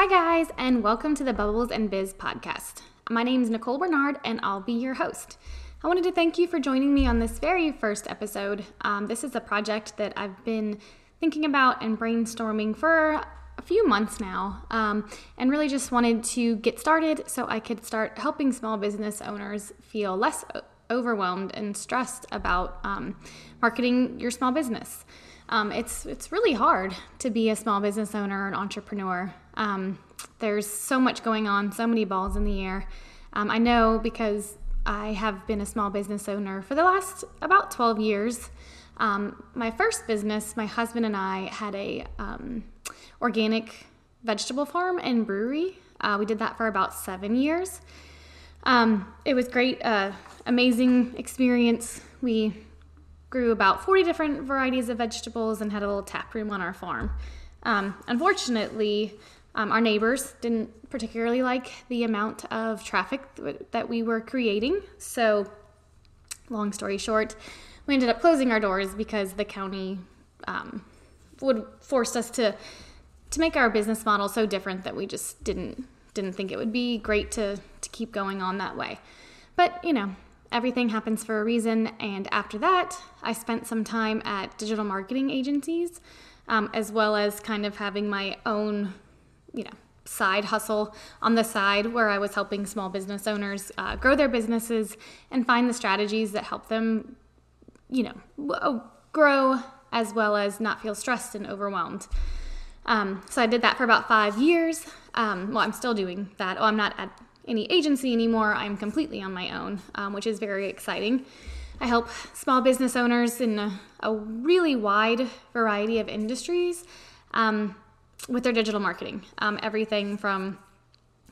Hi, guys, and welcome to the Bubbles and Biz podcast. My name is Nicole Bernard, and I'll be your host. I wanted to thank you for joining me on this very first episode. Um, this is a project that I've been thinking about and brainstorming for a few months now, um, and really just wanted to get started so I could start helping small business owners feel less overwhelmed and stressed about um, marketing your small business. Um, it's it's really hard to be a small business owner or an entrepreneur. Um, there's so much going on, so many balls in the air. Um, I know because I have been a small business owner for the last about 12 years. Um, my first business, my husband and I had a um, organic vegetable farm and brewery. Uh, we did that for about seven years. Um, it was great, uh, amazing experience. We grew about 40 different varieties of vegetables and had a little tap room on our farm. Um, unfortunately, um, our neighbors didn't particularly like the amount of traffic that we were creating. So, long story short, we ended up closing our doors because the county um, would force us to to make our business model so different that we just didn't didn't think it would be great to to keep going on that way. But you know, everything happens for a reason. And after that, I spent some time at digital marketing agencies, um, as well as kind of having my own, you know, side hustle on the side where I was helping small business owners uh, grow their businesses and find the strategies that help them, you know, uh, grow as well as not feel stressed and overwhelmed. Um, so I did that for about five years. Um, well, I'm still doing that. Oh, I'm not at any agency anymore. I'm completely on my own, um, which is very exciting. I help small business owners in a, a really wide variety of industries um, with their digital marketing. Um, everything from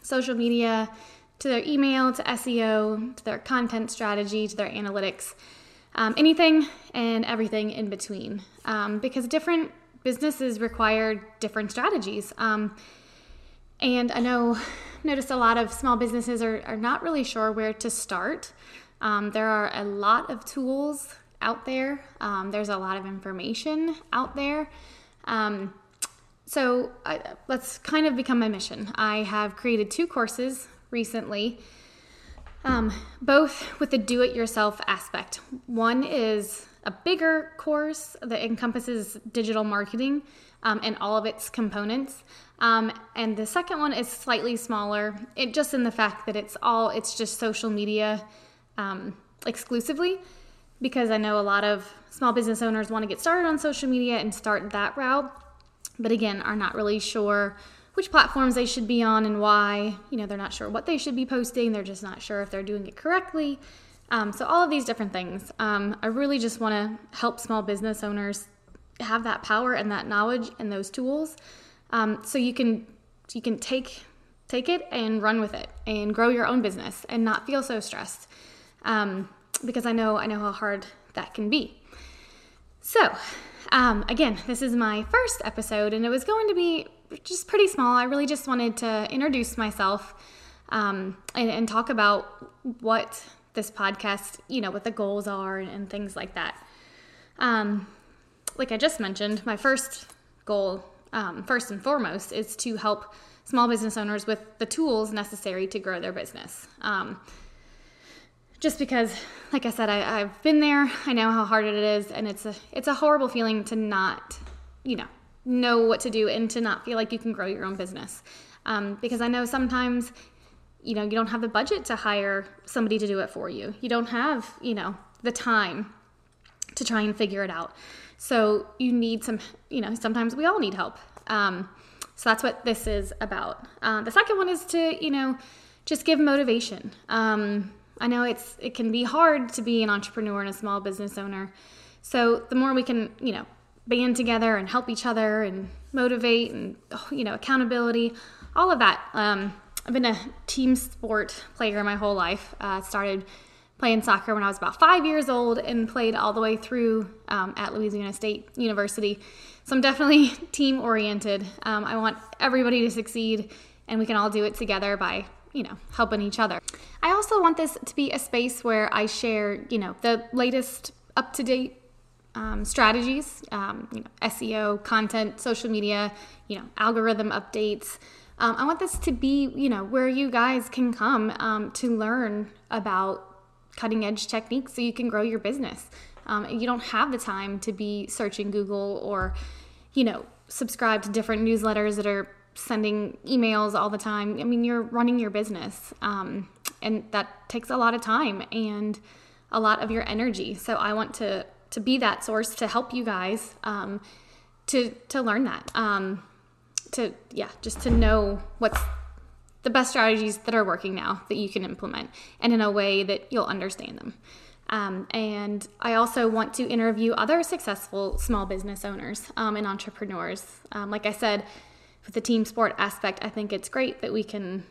social media to their email to SEO to their content strategy to their analytics, um, anything and everything in between. Um, because different businesses require different strategies. Um, and I know noticed a lot of small businesses are, are not really sure where to start. Um, there are a lot of tools out there, um, there's a lot of information out there. Um, so I, let's kind of become my mission. I have created two courses recently, um, both with the do it yourself aspect. One is a bigger course that encompasses digital marketing um, and all of its components. Um, and the second one is slightly smaller, it just in the fact that it's all it's just social media um, exclusively. Because I know a lot of small business owners want to get started on social media and start that route, but again, are not really sure which platforms they should be on and why. You know, they're not sure what they should be posting. They're just not sure if they're doing it correctly. Um, so all of these different things. Um, I really just want to help small business owners have that power and that knowledge and those tools um, so you can you can take take it and run with it and grow your own business and not feel so stressed um, because I know I know how hard that can be. So um, again, this is my first episode and it was going to be just pretty small. I really just wanted to introduce myself um, and, and, talk about what this podcast, you know, what the goals are and, and things like that. Um, like I just mentioned, my first goal um, first and foremost is to help small business owners with the tools necessary to grow their business. Um, just because, like I said, I, have been there. I know how hard it is, and it's a it's a horrible feeling to not, you know, know what to do and to not feel like you can grow your own business. Um, because I know sometimes, you know, you don't have the budget to hire somebody to do it for you. You don't have, you know, the time to try and figure it out. So you need some, you know, sometimes we all need help. Um, so that's what this is about. Uh, the second one is to, you know, just give motivation. Um, I know it's it can be hard to be an entrepreneur and a small business owner. So the more we can, you know, band together and help each other and motivate and you know accountability, all of that. Um, I've been a team sport player my whole life. Uh, started playing soccer when I was about five years old and played all the way through um, at Louisiana State University. So I'm definitely team oriented. Um, I want everybody to succeed, and we can all do it together by you know helping each other. I also want this to be a space where I share you know the latest up to date um, strategies, um, you know, SEO, content, social media, you know, algorithm updates, Um, I want this to be, you know, where you guys can come um, to learn about cutting edge techniques so you can grow your business. Um, you don't have the time to be searching Google or, you know, subscribe to different newsletters that are sending emails all the time. I mean, you're running your business, um, and that takes a lot of time and a lot of your energy. So I want to to be that source to help you guys um, to to learn that. Um, to yeah, just to know what's the best strategies that are working now that you can implement, and in a way that you'll understand them. Um, and I also want to interview other successful small business owners um, and entrepreneurs. Um, like I said, with the team sport aspect, I think it's great that we can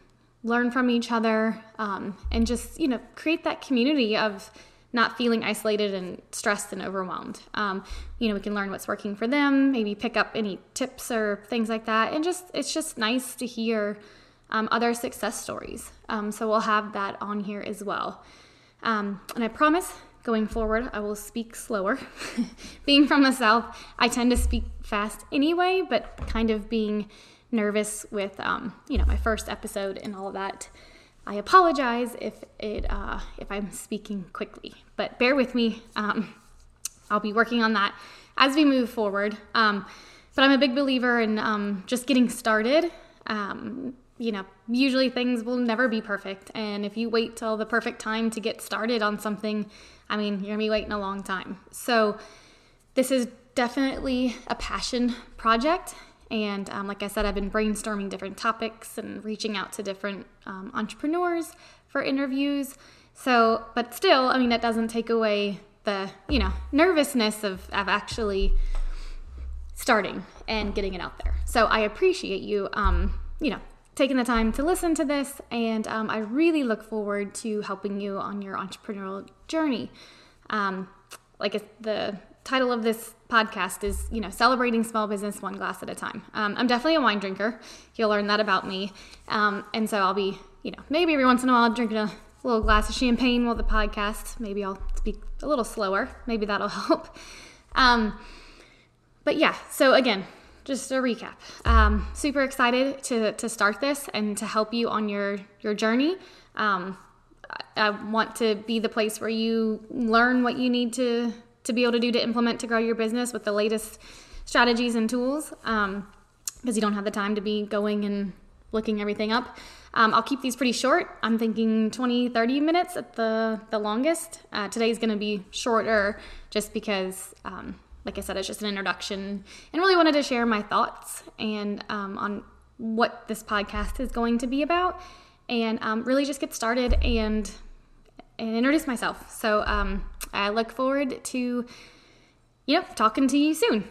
learn from each other um, and just you know create that community of not feeling isolated and stressed and overwhelmed. Um, you know, we can learn what's working for them, maybe pick up any tips or things like that, and just it's just nice to hear um, other success stories. so we'll have that on here as well. Um, and I promise going forward, I will speak slower. being from the South, I tend to speak fast anyway, but kind of being nervous with, um, you know, my first episode and all that. I apologize if it uh, if I'm speaking quickly, but bear with me. Um, I'll be working on that as we move forward. Um, but I'm a big believer in um, just getting started. Um, you know, usually things will never be perfect. And if you wait till the perfect time to get started on something, I mean, you're gonna be waiting a long time. So, this is definitely a passion project. And um, like I said, I've been brainstorming different topics and reaching out to different um, entrepreneurs for interviews. So, but still, I mean, that doesn't take away the, you know, nervousness of, of actually starting and getting it out there. So I appreciate you, um, you know, taking the time to listen to this, and um, I really look forward to helping you on your entrepreneurial journey. Um, like the title of this podcast is, you know, celebrating small business one glass at a time. Um, I'm definitely a wine drinker. You'll learn that about me, um, and so I'll be, you know, maybe every once in a while drinking a little glass of champagne while the podcast. Maybe I'll speak a little slower. Maybe that'll help. Um, but yeah, so again, just a recap. Um, super excited to, to start this and to help you on your, your journey. Um, I want to be the place where you learn what you need to, to be able to do to implement to grow your business with the latest strategies and tools because um, you don't have the time to be going and looking everything up. Um, I'll keep these pretty short. I'm thinking 20, 30 minutes at the, the longest. Uh, today's going to be shorter just because um, like I said, it's just an introduction and really wanted to share my thoughts and um, on what this podcast is going to be about and um, really just get started and, and introduce myself. So um, I look forward to, you know, talking to you soon.